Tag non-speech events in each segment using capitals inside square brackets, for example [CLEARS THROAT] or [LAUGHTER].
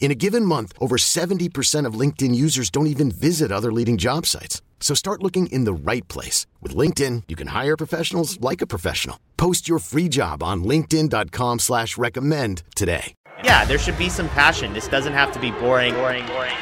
In a given month, over 70% of LinkedIn users don't even visit other leading job sites. So start looking in the right place. With LinkedIn, you can hire professionals like a professional. Post your free job on linkedin.com slash recommend today. Yeah, there should be some passion. This doesn't have to be boring, boring, boring.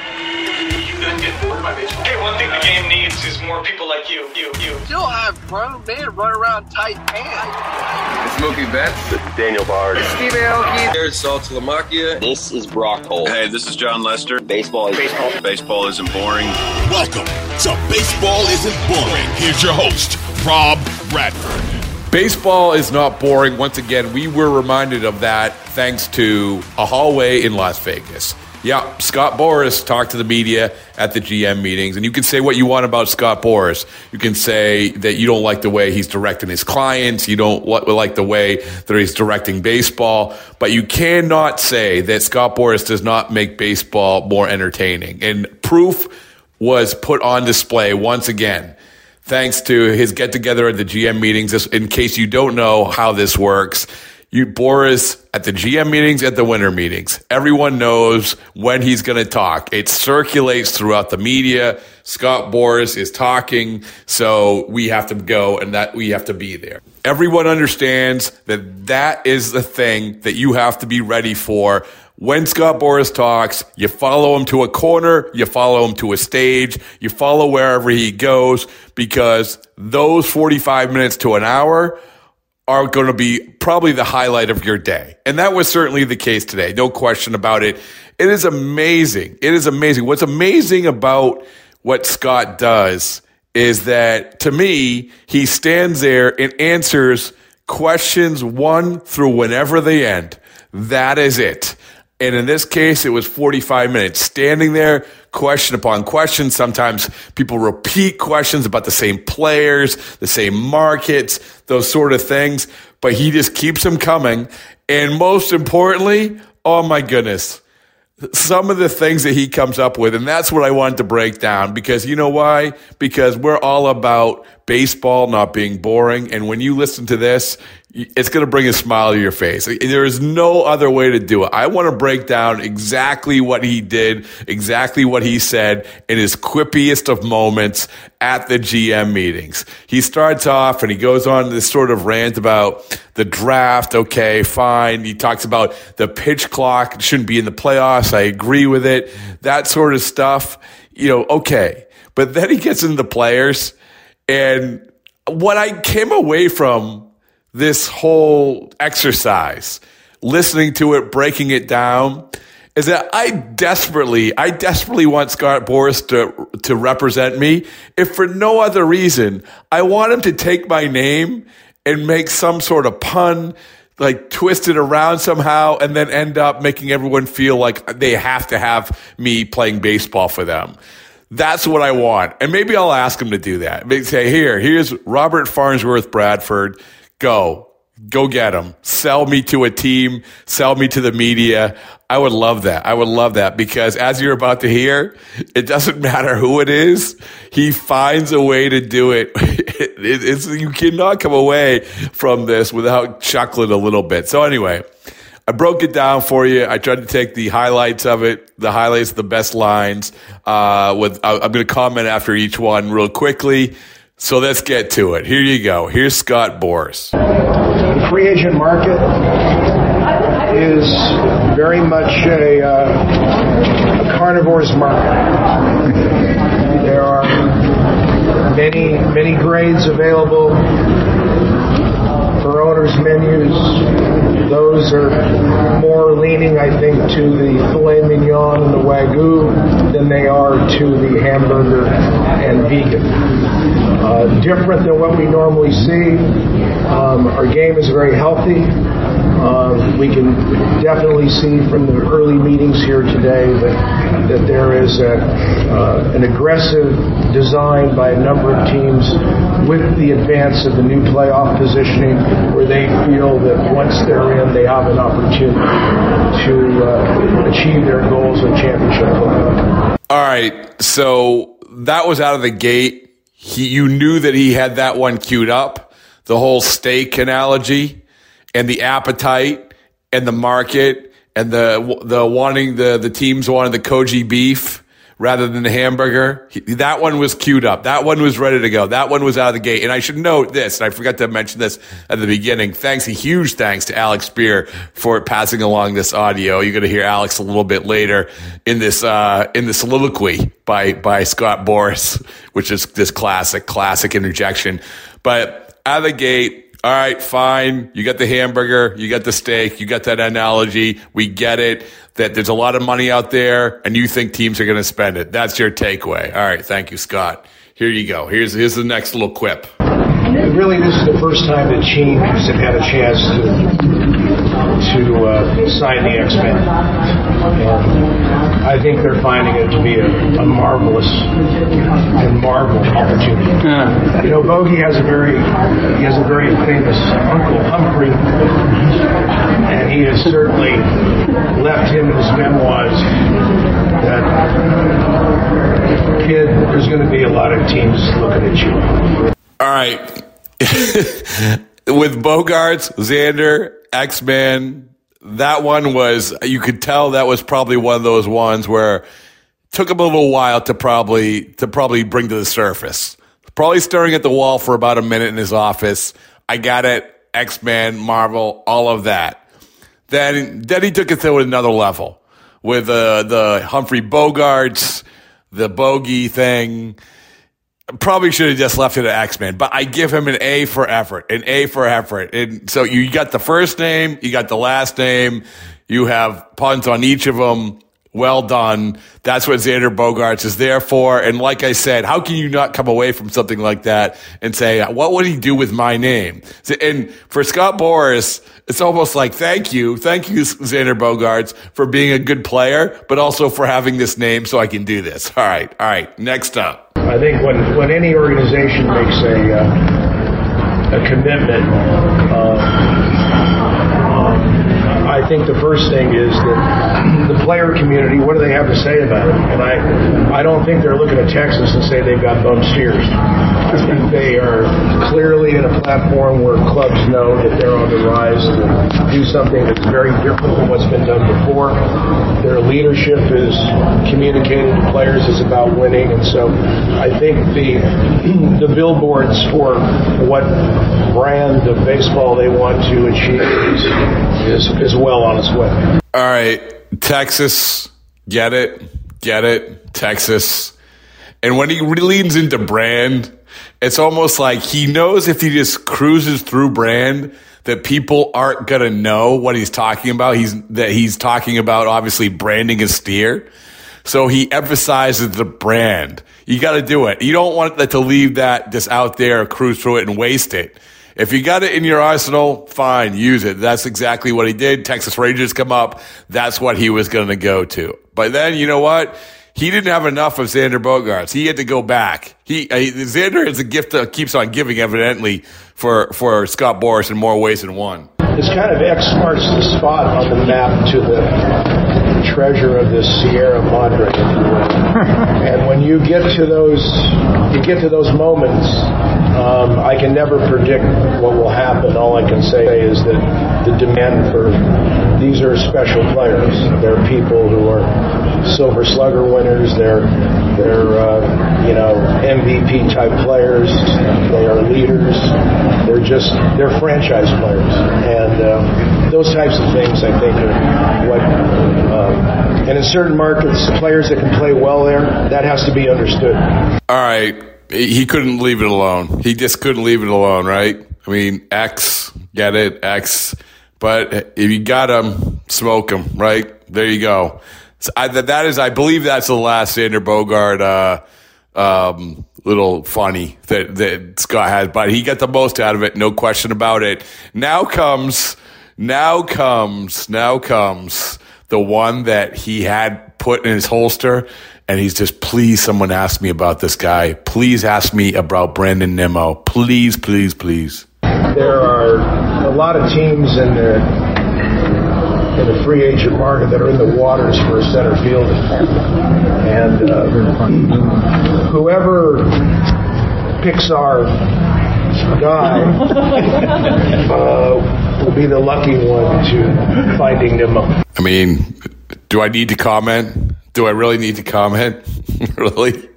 You couldn't get bored by baseball. Hey, one thing the game needs is more people like you, you, you. Still have grown men run around tight pants. It's Mookie Betts. This is Daniel Bard. Steve Aoki. There's Saltalamacchia. This is Brock Holt. Hey, this is Jon Lester. Baseball is baseball. Baseball isn't boring. Welcome to Baseball Isn't Boring. Here's your host, Rob Bradford. Baseball is not boring. Once again, we were reminded of that thanks to a hallway in Las Vegas. Yeah, Scott Boras talked to the media at the GM meetings, and you can say what you want about Scott Boras. You can say that you don't like the way he's directing his clients, you don't like the way that he's directing baseball, but you cannot say that Scott Boras does not make baseball more entertaining. And proof was put on display once again thanks to his get together at the GM meetings. In case you don't know how this works, you Boras at the GM meetings, at the winter meetings. Everyone knows when he's going to talk. It circulates throughout the media. Scott Boras is talking, so we have to go and that we have to be there. Everyone understands that that is the thing that you have to be ready for. When Scott Boras talks, you follow him to a corner, you follow him to a stage, you follow wherever he goes because those 45 minutes to an hour are going to be probably the highlight of your day. And that was certainly the case today. No question about it. It is amazing. It is amazing. What's amazing about what Scott does is that to me, he stands there and answers questions one through whenever they end. That is it. And in this case, it was 45 minutes standing there, question upon question. Sometimes people repeat questions about the same players, the same markets, those sort of things. But he just keeps them coming. And most importantly, oh my goodness, some of the things that he comes up with. And that's what I wanted to break down because you know why? Because we're all about baseball not being boring. And when you listen to this, it's going to bring a smile to your face. There is no other way to do it. I want to break down exactly what he did, exactly what he said in his quippiest of moments at the GM meetings. He starts off and he goes on this sort of rant about the draft. Okay, fine. He talks about the pitch clock shouldn't be in the playoffs. I agree with it. That sort of stuff. You know, okay. But then he gets into the players and what I came away from this whole exercise, listening to it, breaking it down, is that I desperately, I desperately want Scott Boras to, to represent me. If for no other reason, I want him to take my name and make some sort of pun, like twist it around somehow, and then end up making everyone feel like they have to have me playing baseball for them. That's what I want. And maybe I'll ask him to do that. Maybe say, here, here's Robert Farnsworth Bradford go. Go get him. Sell me to a team. Sell me to the media. I would love that. I would love that because as you're about to hear, it doesn't [LAUGHS] matter who it is. He finds a way to do [LAUGHS] it. It's, you cannot come away from this without chuckling a little bit. So anyway, I broke it down for you. I tried to take the highlights of it, the highlights, the best lines. Uh, with I'm going to comment after each one real quickly. So let's get to it. Here you go. Here's Scott Boras. The free agent market is very much a, uh, a carnivore's market. There are many, many grades available for owners menus, those are more leaning, I think, to the filet mignon and the wagyu than they are to the hamburger and vegan. Uh, different than what we normally see. Um, our game is very healthy. Uh, we can definitely see from the early meetings here today that that there is a, uh, an aggressive design by a number of teams with the advance of the new playoff positioning, where they feel that once they're in, they have an opportunity to uh, achieve their goals of championship. All right, so that was out of the gate. He, you knew that he had that one queued up, the whole steak analogy and the appetite and the market and the the wanting the the teams wanted the koji beef rather than the hamburger. He, that one was queued up. That one was ready to go. That one was out of the gate. And I should note this, and I forgot to mention this at the beginning. Thanks, a huge thanks to Alex Spear for passing along this audio. You're going to hear Alex a little bit later in this, uh, in the soliloquy by, by Scott Boras, which is this classic, classic interjection. But out of the gate, all right, fine. You got the hamburger, you got the steak, you got that analogy. We get it that there's a lot of money out there and you think teams are going to spend it. That's your takeaway. All right. Thank you, Scott. Here you go. Here's, here's the next little quip. Really, this is the first time that Chiefs have had a chance to to uh, sign the X-Men. And I think they're finding it to be a, a marvelous and marvel opportunity. Yeah. You know, Bogey has a very he has a very famous uncle Humphrey, and he has certainly left him in his memoirs that kid. There's going to be a lot of teams looking at you. All right. [LAUGHS] With Bogaerts, Xander, X Men, that one was, you could tell that was probably one of those ones where took him a little while to probably, to probably bring to the surface. Probably staring at the wall for about a minute in his office. I got it. X Men, Marvel, all of that. Then, then he took it to another level with uh, the Humphrey Bogarts, the bogey thing probably should have just left it at X Men, but I give him an A for effort, an A for effort. And so you got the first name, you got the last name, you have puns on each of them. Well done. That's what Xander Bogaerts is there for. And like I said, how can you not come away from something like that and say, what would he do with my name? And for Scott Boras, it's almost like, thank you. Thank you, Xander Bogaerts, for being a good player, but also for having this name so I can do this. All right. All right. Next up. I think when, when any organization makes a, uh, a commitment, I think the first thing is that the player community, what do they have to say about it? And I, I don't think they're looking at Texas and say they've got bum steers. I think they are clearly in a platform where clubs know that they're on the rise to do something that's very different than what's been done before. Their leadership is communicating to players is about winning, and so I think the [CLEARS THROAT] the billboards for what brand of baseball they want to achieve is is, is well on its way. All right, Texas, get it, get it, Texas. And when he leans into brand, it's almost like he knows if he just cruises through brand that people aren't gonna know what he's talking about. He's that he's talking about obviously branding a steer. So he emphasizes the brand. You got to do it. You don't want that to leave that just out there, cruise through it and waste it. If you got it in your arsenal, fine, use it. That's exactly what he did. Texas Rangers come up. That's what he was going to go to. But then, you know what? He didn't have enough of Xander Bogaerts. He had to go back. He, uh, Xander is a gift that keeps on giving, evidently, for, for Scott Boras in more ways than one. This kind of X marks the spot on the map to the treasure of the Sierra Madre, if you will. [LAUGHS] and when you get to those, you get to those moments. Um, I can never predict what will happen. All I can say is that the demand for these are special players. They're people who are Silver Slugger winners. They're they're uh, you know MVP type players. They are leaders. They're just they're franchise players, and um, those types of things I think are what. Um, and in certain markets, players that can play well there, that has to be understood. All right, he couldn't leave it alone. He just couldn't leave it alone, right? I mean, X, get it, X. But if you got him, smoke him, right? There you go. So I, that, is, I believe that's the last Xander Bogart uh, um, little funny that, that Scott has, but he got the most out of it, no question about it. Now comes, now comes, now comes the one that he had put in his holster, and he's just, please, someone ask me about this guy. Please ask me about Brandon Nimmo. Please, please, please. There are a lot of teams in the in the free agent market that are in the waters for a center fielder, and uh, whoever picks our guy [LAUGHS] uh, will be the lucky one to finding Nimmo. I mean, do I need to comment? Do I really need to comment? [LAUGHS] really?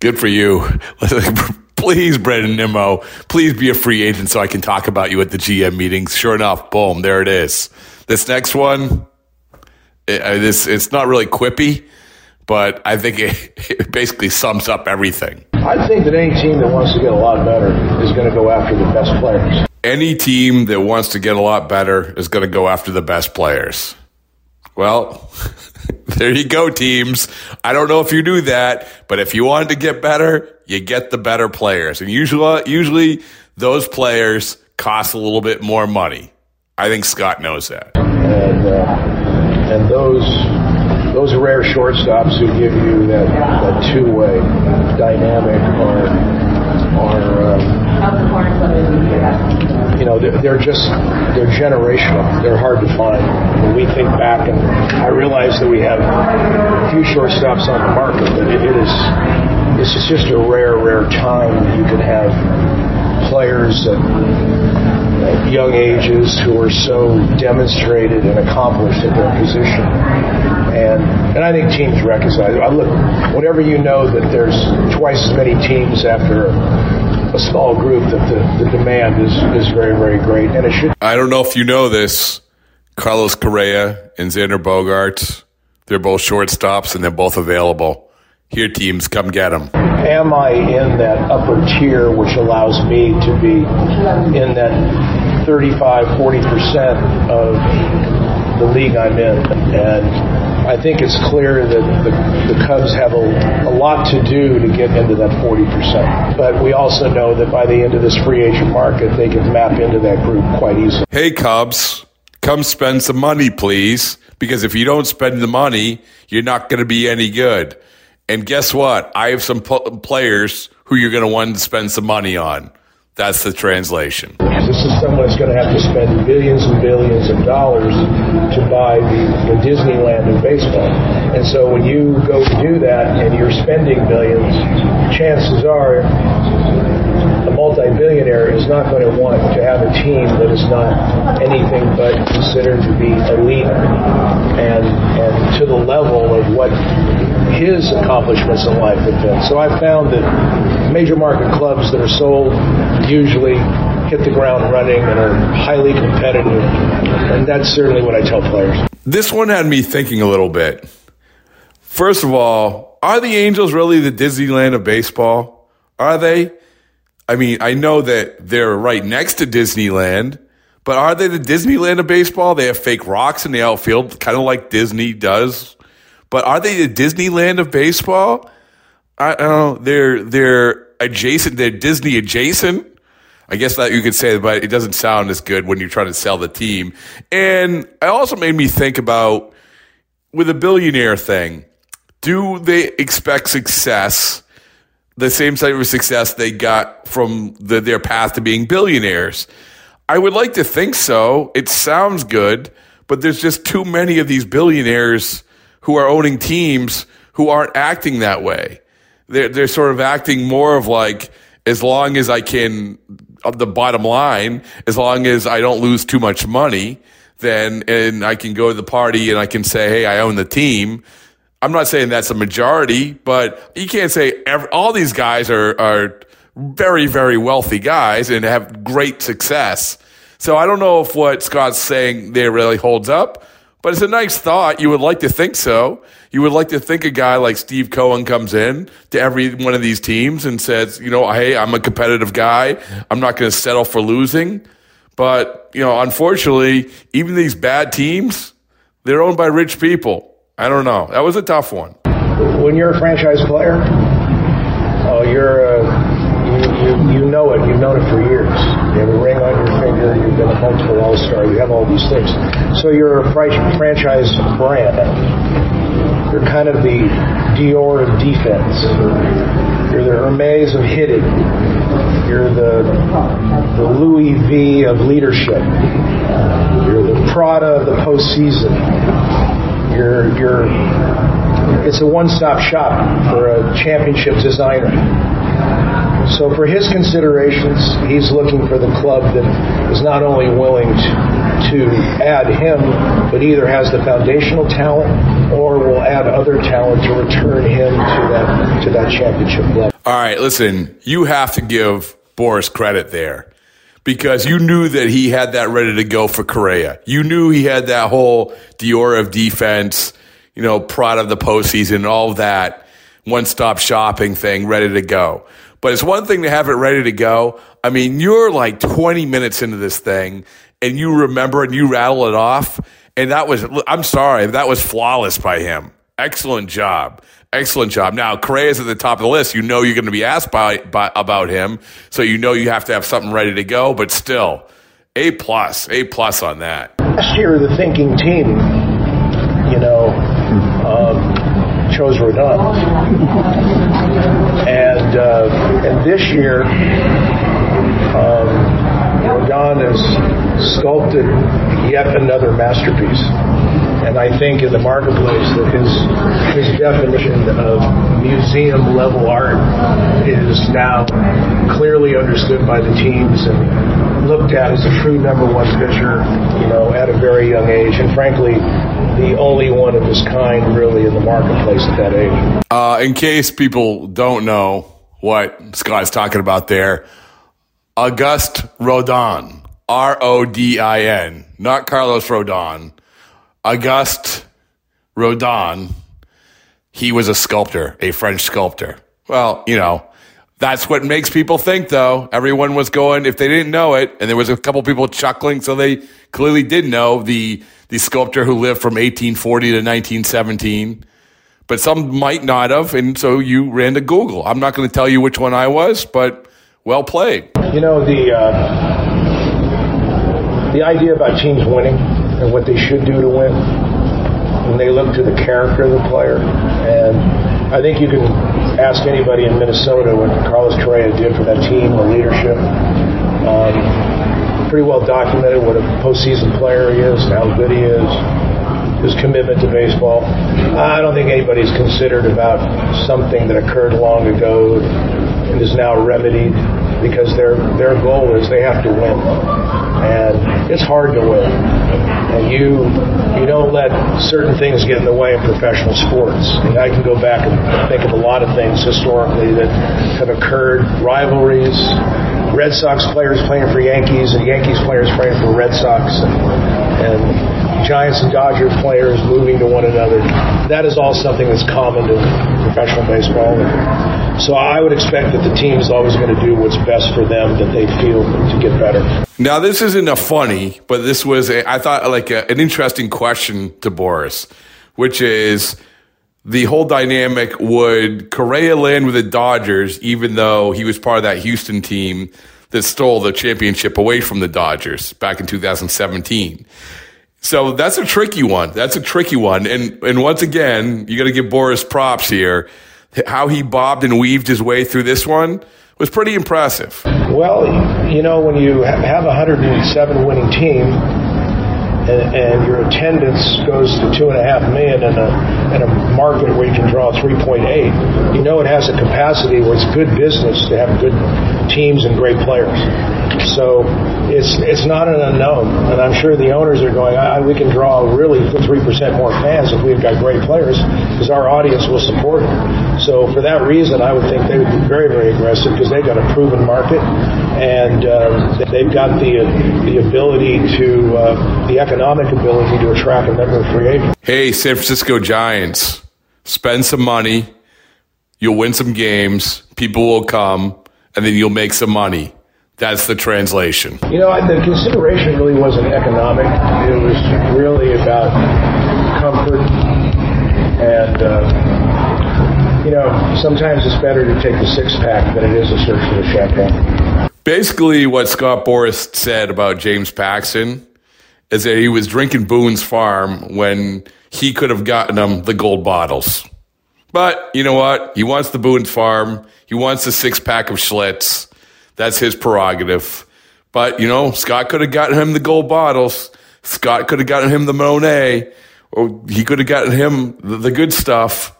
Good for you. [LAUGHS] please, Brandon Nimmo, please be a free agent so I can talk about you at the GM meetings. Sure enough, boom, there it is. This next one, it, uh, this it's not really quippy, but I think it, [LAUGHS] it basically sums up everything. I think that any team that wants to get a lot better is going to go after the best players. Any team that wants to get a lot better is going to go after the best players. Well, [LAUGHS] there you go, teams. I don't know if you knew that, but if you wanted to get better, you get the better players. And usually, usually those players cost a little bit more money. I think Scott knows that. And, uh, and those those rare shortstops who give you that, that two way dynamic are are um, you know they're, they're, just they're generational. They're hard to find. When we think back, and I realize that we have a few shortstops on the market, but it, it is this is just a rare, rare time that you can have players at, young ages who are so demonstrated and accomplished at their position. And and I think teams recognize. I look, whenever you know that there's twice as many teams after a small group, that the, the demand is is very very great, and it should. I don't know if you know this, Carlos Correa and Xander Bogaerts. They're both shortstops, and they're both available. Here, teams, come get them. Am I in that upper tier, which allows me to be in that 35, 40 percent of the league I'm in, and I think it's clear that the, the Cubs have a, a, lot to do to get into that 40%. But we also know that by the end of this free agent market, they can map into that group quite easily. Hey, Cubs, come spend some money, please. Because if you don't spend the money, you're not going to be any good. And guess what? I have some players who you're going to want to spend some money on. That's the translation. This is someone that's going to have to spend billions and billions of dollars to buy the, the Disneyland of baseball. And so when you go to do that and you're spending billions, chances are a multi-billionaire is not going to want to have a team that is not anything but considered to be elite and and to the level of what his accomplishments in life have been. So I've found that major market clubs that are sold usually hit the ground running and are highly competitive. And that's certainly what I tell players. This one had me thinking a little bit. First of all, are the Angels really the Disneyland of baseball? Are they? I mean, I know that they're right next to Disneyland, but are they the Disneyland of baseball? They have fake rocks in the outfield, kind of like Disney does. But are they the Disneyland of baseball? I don't know. They're they're adjacent. They're Disney adjacent. I guess that you could say, but it doesn't sound as good when you're trying to sell the team. And it also made me think about with a billionaire thing. Do they expect success, the same type of success they got from the, their path to being billionaires? I would like to think so. It sounds good, but there's just too many of these billionaires who are owning teams who aren't acting that way. They're, they're sort of acting more of like, as long as I can, the bottom line, as long as I don't lose too much money, then, and I can go to the party and I can say, hey, I own the team. I'm not saying that's a majority, but you can't say every, all these guys are, are very, very wealthy guys and have great success. So I don't know if what Scott's saying there really holds up, But it's a nice thought. You would like to think so. You would like to think a guy like Steve Cohen comes in to every one of these teams and says, you know, hey, I'm a competitive guy. I'm not going to settle for losing. But, you know, unfortunately, even these bad teams, they're owned by rich people. I don't know. That was a tough one. When you're a franchise player, oh, you're uh, you, you know it. You've known it for years. You have a ring on your finger. You've been a multiple All Star. You have all these things. So you're a franchise brand. You're kind of the Dior of defense. You're the Hermes of hitting. You're the, the Louis V of leadership. You're the Prada of the postseason. You're, you're, it's a one-stop shop for a championship designer. So for his considerations, he's looking for the club that is not only willing to, to add him, but either has the foundational talent or will add other talent to return him to that to that championship level. All right, listen, you have to give Boras credit there because you knew that he had that ready to go for Correa. You knew he had that whole Dior of defense, you know, pride of the postseason, all that one stop shopping thing ready to go. But it's one thing to have it ready to go. I mean, you're like 20 minutes into this thing and you remember and you rattle it off. And that was, I'm sorry, that was flawless by him. Excellent job. Excellent job. Now, Correa's at the top of the list. You know you're going to be asked by, by, about him. So you know you have to have something ready to go, but still, A plus, A plus on that. Last year, the thinking team, you know, um, chose Rodon. And uh, and this year, Rodon has sculpted yet another masterpiece. And I think in the marketplace that his his definition of museum level art is now clearly understood by the teams and looked at as a true number one pitcher, you know, at a very young age. And frankly, the only one of his kind really in the marketplace at that age. Uh, in case people don't know what Scott's talking about there, Auguste Rodin, R O D I N, not Carlos Rodon. Auguste Rodin, he was a sculptor, a French sculptor. Well, you know, that's what makes people think, though. Everyone was going, if they didn't know it, and there was a couple people chuckling, so they clearly did know the, the sculptor who lived from 1840 to 1917. But some might not have, and so you ran to Google. I'm not going to tell you which one I was, but well played. You know, the, uh, the idea about teams winning and what they should do to win, when they look to the character of the player, and I think you can ask anybody in Minnesota what Carlos Correa did for that team, the leadership. Um, pretty well documented what a postseason player he is, how good he is, his commitment to baseball. I don't think anybody's considered about something that occurred long ago and is now remedied because their their goal is they have to win, and it's hard to win. And you you don't let certain things get in the way of professional sports. And I can go back and think of a lot of things historically that have occurred, rivalries, Red Sox players playing for Yankees and Yankees players playing for Red Sox, and, and Giants and Dodgers players moving to one another. That is all something that's common to professional baseball. So I would expect that the team is always going to do what's best for them that they feel to get better. Now, this isn't a funny, but this was, a, I thought, like a, an interesting question to Boras, which is the whole dynamic would Correa land with the Dodgers, even though he was part of that Houston team that stole the championship away from the Dodgers back in 2017. So that's a tricky one. That's a tricky one. And, and once again, you got to give Boras props here. How he bobbed and weaved his way through this one was pretty impressive. Well, you know, when you have a 107 winning team, and, and, your attendance goes to two and a half million in a, in a market where you can draw 3.8, you know it has a capacity where it's good business to have good teams and great players. So it's it's not an unknown, and I'm sure the owners are going. We can draw really three percent more fans if we've got great players because our audience will support it. So for that reason, I would think they would be very very aggressive because they've got a proven market and uh, they've got the the ability to. Uh, the economic ability to attract a number of free agents. Hey, San Francisco Giants, spend some money. You'll win some games. People will come, and then you'll make some money. That's the translation. You know, the consideration really wasn't economic. It was really about comfort and. Uh, you know, sometimes it's better to take the six pack than it is to search for the champagne. Basically, what Scott Boras said about James Paxton is that he was drinking Boone's Farm when he could have gotten him the gold bottles. But you know what? He wants the Boone's Farm. He wants the six pack of Schlitz. That's his prerogative. But, you know, Scott could have gotten him the gold bottles. Scott could have gotten him the Monet. Or he could have gotten him the, the good stuff.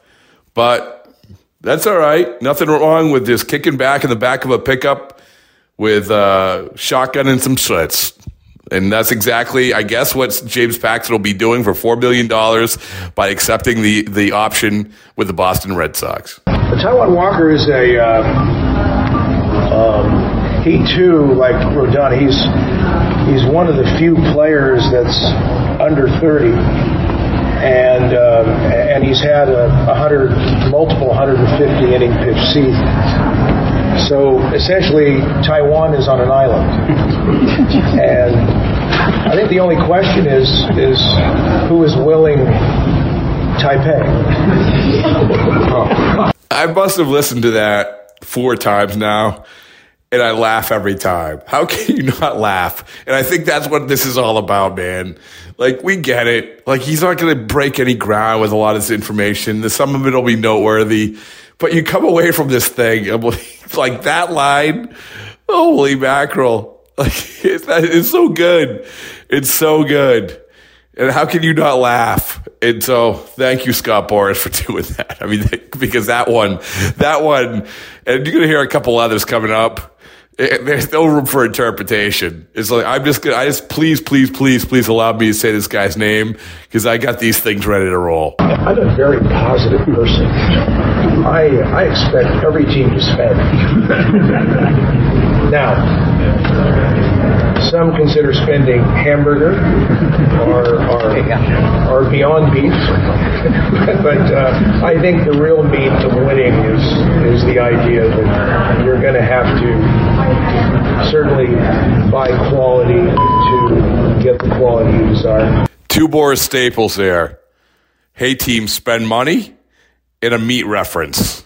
But that's all right. Nothing wrong with just kicking back in the back of a pickup with a shotgun and some Schlitz. And that's exactly, I guess, what James Paxton will be doing for $4 billion by accepting the, the option with the Boston Red Sox. But Taijuan Walker is a, uh, um, he too, like Rodon, he's, he's one of the few players that's under 30 and uh, and he's had a, a hundred, multiple 150 inning pitch season. So essentially, Taiwan is on an island, and I think the only question is is who is willing Taipei. I must have listened to that four times now and I laugh every time. How can you not laugh? And I think that's what this is all about, man. Like, we get it. Like, he's not going to break any ground with a lot of this information. Some of it will be noteworthy. But you come away from this thing, [LAUGHS] like, that line, holy mackerel. [LAUGHS] Like, it's, it's so good. It's so good. And how can you not laugh? And so, thank you, Scott Boras, for [LAUGHS] doing that. I mean, because that one, that one, and you're going to hear a couple others coming up it, there's no room for interpretation. It's like I'm just gonna. I just please, please, please, please allow me to say this guy's name because I got these things ready to roll. I'm a very positive person. I I expect every team to spend. [LAUGHS] now, some consider spending hamburger or or, or beyond beef, [LAUGHS] but uh, I think the real meat of winning is is the idea that you're going to have to certainly buy quality to get the quality you desire. Two Boras staples there. Hey, team, spend money in a meat reference.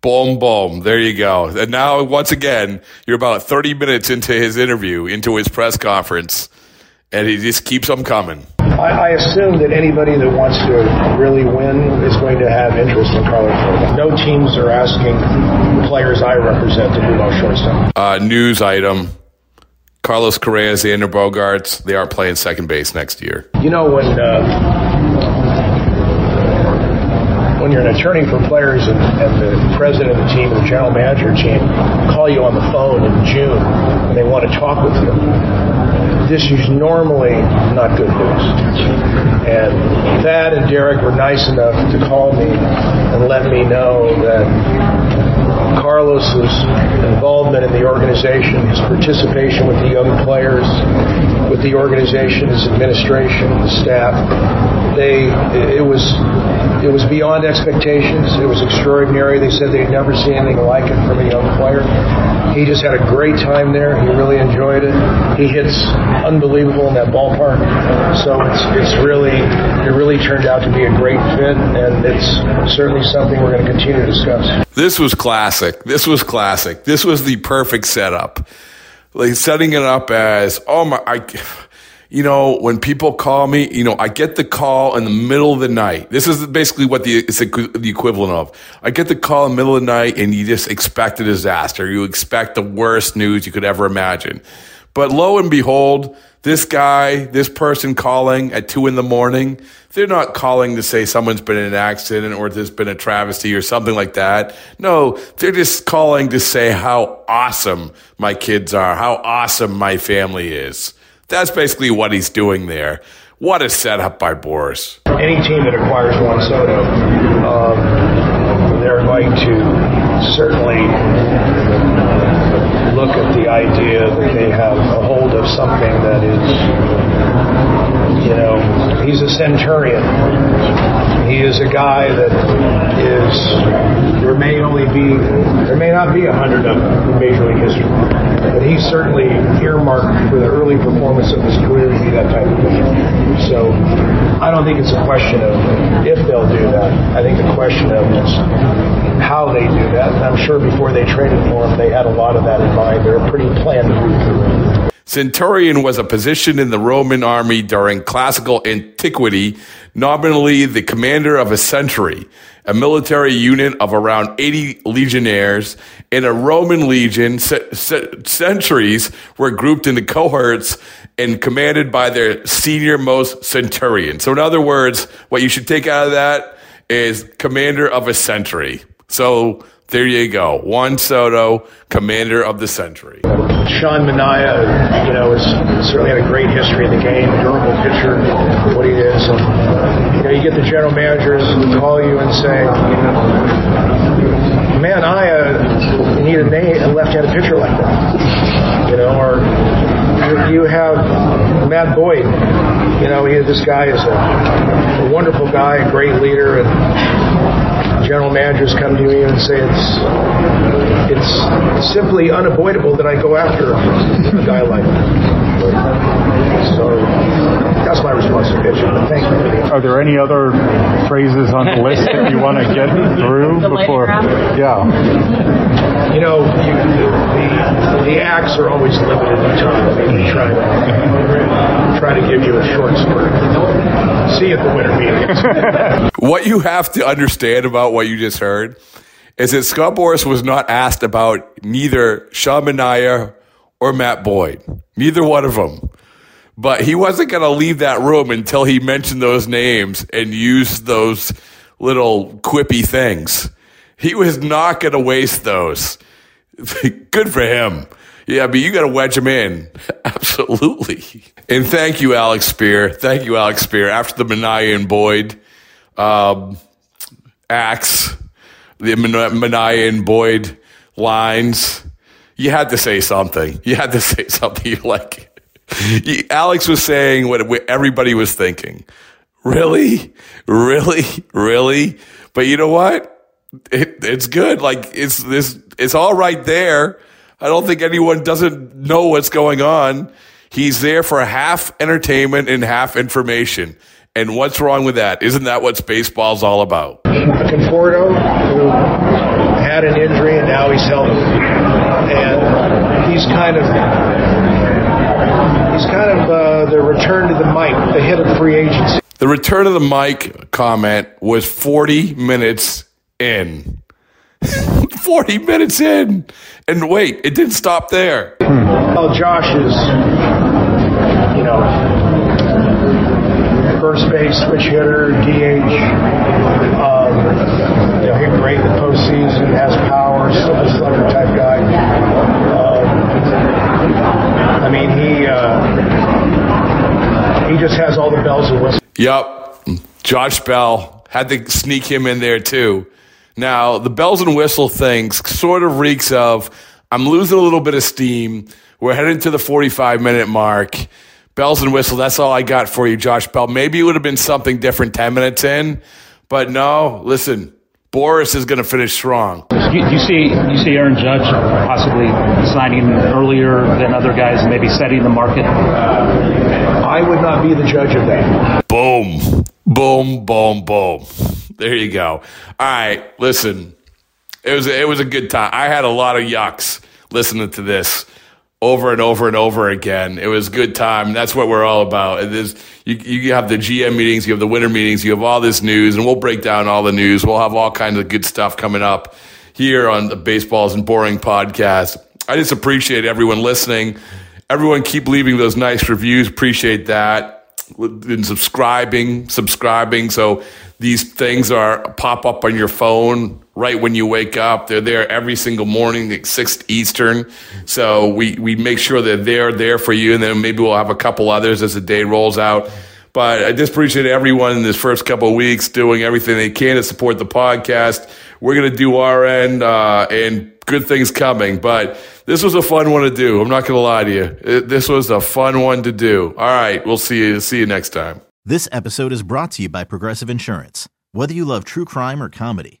Boom, boom. There you go. And now, once again, you're about 30 minutes into his interview, into his press conference, and he just keeps them coming. I, I, assume that anybody that wants to really win is going to have interest in Carlos Rodon. No teams are asking the players I represent to move on shortstop. Uh, news item. Carlos Correa, Xander Bogaerts, they aren't playing second base next year. You know, when uh, when you're an attorney for players and, and, the president of the team and the general manager team call you on the phone in June and they want to talk with you, this is normally not good news. And Thad and Derek were nice enough to call me and let me know that Carlos's involvement in the organization, his participation with the young players, with the organization, his administration, the staff, they it was it was beyond expectations. It was extraordinary. They said they'd never seen anything like it from a young player. He just had a great time there. He really enjoyed it. He hits unbelievable in that ballpark. So it's it's really it really turned out to be a great fit, and it's certainly something we're going to continue to discuss. This was classic. This was classic. This was the perfect setup. Like setting it up as, oh my, I, you know, when people call me, you know, I get the call in the middle of the night. This is basically what the, it's the equivalent of. I get the call in the middle of the night and you just expect a disaster. You expect the worst news you could ever imagine. But lo and behold, this guy, this person calling at two in the morning, they're not calling to say someone's been in an accident or there's been a travesty or something like that. No, they're just calling to say how awesome my kids are, how awesome my family is. That's basically what he's doing there. What a setup by Boras. Any team that acquires Juan Soto, um, they're going to certainly look at the idea that they have a hold of something that is he's a centurion. He is a guy that is, there may only be, there may not be a hundred of them in Major League history, but he's certainly earmarked for the early performance of his career to be that type of pitcher. So I don't think it's a question of if they'll do that. I think the question of is how they do that. And I'm sure before they traded for him, they had a lot of that in mind. They're a pretty planned through. Centurion was a position in the Roman army during classical antiquity, nominally the commander of a century, a military unit of around 80 legionnaires. In a Roman legion, centuries were grouped into cohorts and commanded by their senior most centurion. So, in other words, what you should take out of that is commander of a century. So, there you go. Juan Soto, commander of the century. Sean Manaea, you know, has certainly had a great history in the game, durable pitcher, what he is. And, you know, you get the general managers who call you and say, man, I uh, need a, a left-handed pitcher like that. You know, or you have Matt Boyd. You know, he, this guy is a, a wonderful guy, a great leader, and general managers come to me and say it's it's simply unavoidable that I go after a guy like that. So that's my response to pitching. Thank you. Are there any other phrases on the list that you want to get through before? Yeah. You know, you, the, the the acts are always limited in time. We try to try to give you a short spurt. See you at the winter meetings. [LAUGHS] what you have to understand about what you just heard is that Scott Boras was not asked about neither Sean Manaea or Matt Boyd, neither one of them. But he wasn't going to leave that room until he mentioned those names and used those little quippy things. He was not going to waste those. [LAUGHS] Good for him. Yeah, but you got to wedge him in. [LAUGHS] Absolutely. And thank you, Alex Spear. Thank you, Alex Spear. After the Manaea and Boyd um, acts, the Manaea and Boyd lines, you had to say something. You had to [LAUGHS] say something. You like. Alex was saying what everybody was thinking. Really, really, really. But you know what? It, it's good. Like it's this. It's all right there. I don't think anyone doesn't know what's going on. He's there for half entertainment and half information. And what's wrong with that? Isn't that what baseball's all about? Conforto, who had an injury and now he's healthy, and he's kind of he's kind of uh, the return to the mic, the hit of free agency. The return of the mic comment was 40 minutes in. [LAUGHS] 40 minutes in. And wait, it didn't stop there. Well, Josh is, you know, first base, switch hitter, DH. Um, you know, hit great in the postseason, has power, type guy. Um, I mean, he uh, he just has all the bells and whistles. Yep, Josh Bell had to sneak him in there too. Now, the bells and whistle thing sort of reeks of I'm losing a little bit of steam. We're heading to the 45 minute mark. Bells and whistle, that's all I got for you, Josh Bell. Maybe it would have been something different 10 minutes in, but no, listen, Boras is going to finish strong. You, you, see, you see Aaron Judge possibly signing earlier than other guys, and maybe setting the market. I would not be the judge of that. Boom, boom, boom, boom. There you go. All right, listen. It was it was a good time. I had a lot of yucks listening to this over and over and over again. It was good time. That's what we're all about. It is you, you have the GM meetings, you have the winter meetings, you have all this news, and we'll break down all the news. We'll have all kinds of good stuff coming up here on the Baseball Isn't Boring podcast. I just appreciate everyone listening. Everyone keep leaving those nice reviews. Appreciate that. And subscribing, subscribing. So these things are pop up on your phone right when you wake up. They're there every single morning at 6 Eastern. So we, we make sure that they're there for you. And then maybe we'll have a couple others as the day rolls out. But I just appreciate everyone in this first couple of weeks doing everything they can to support the podcast. We're going to do our end, uh, and good things coming. But this was a fun one to do. I'm not going to lie to you. It, this was a fun one to do. All right. We'll see you, see you next time. This episode is brought to you by Progressive Insurance. Whether you love true crime or comedy,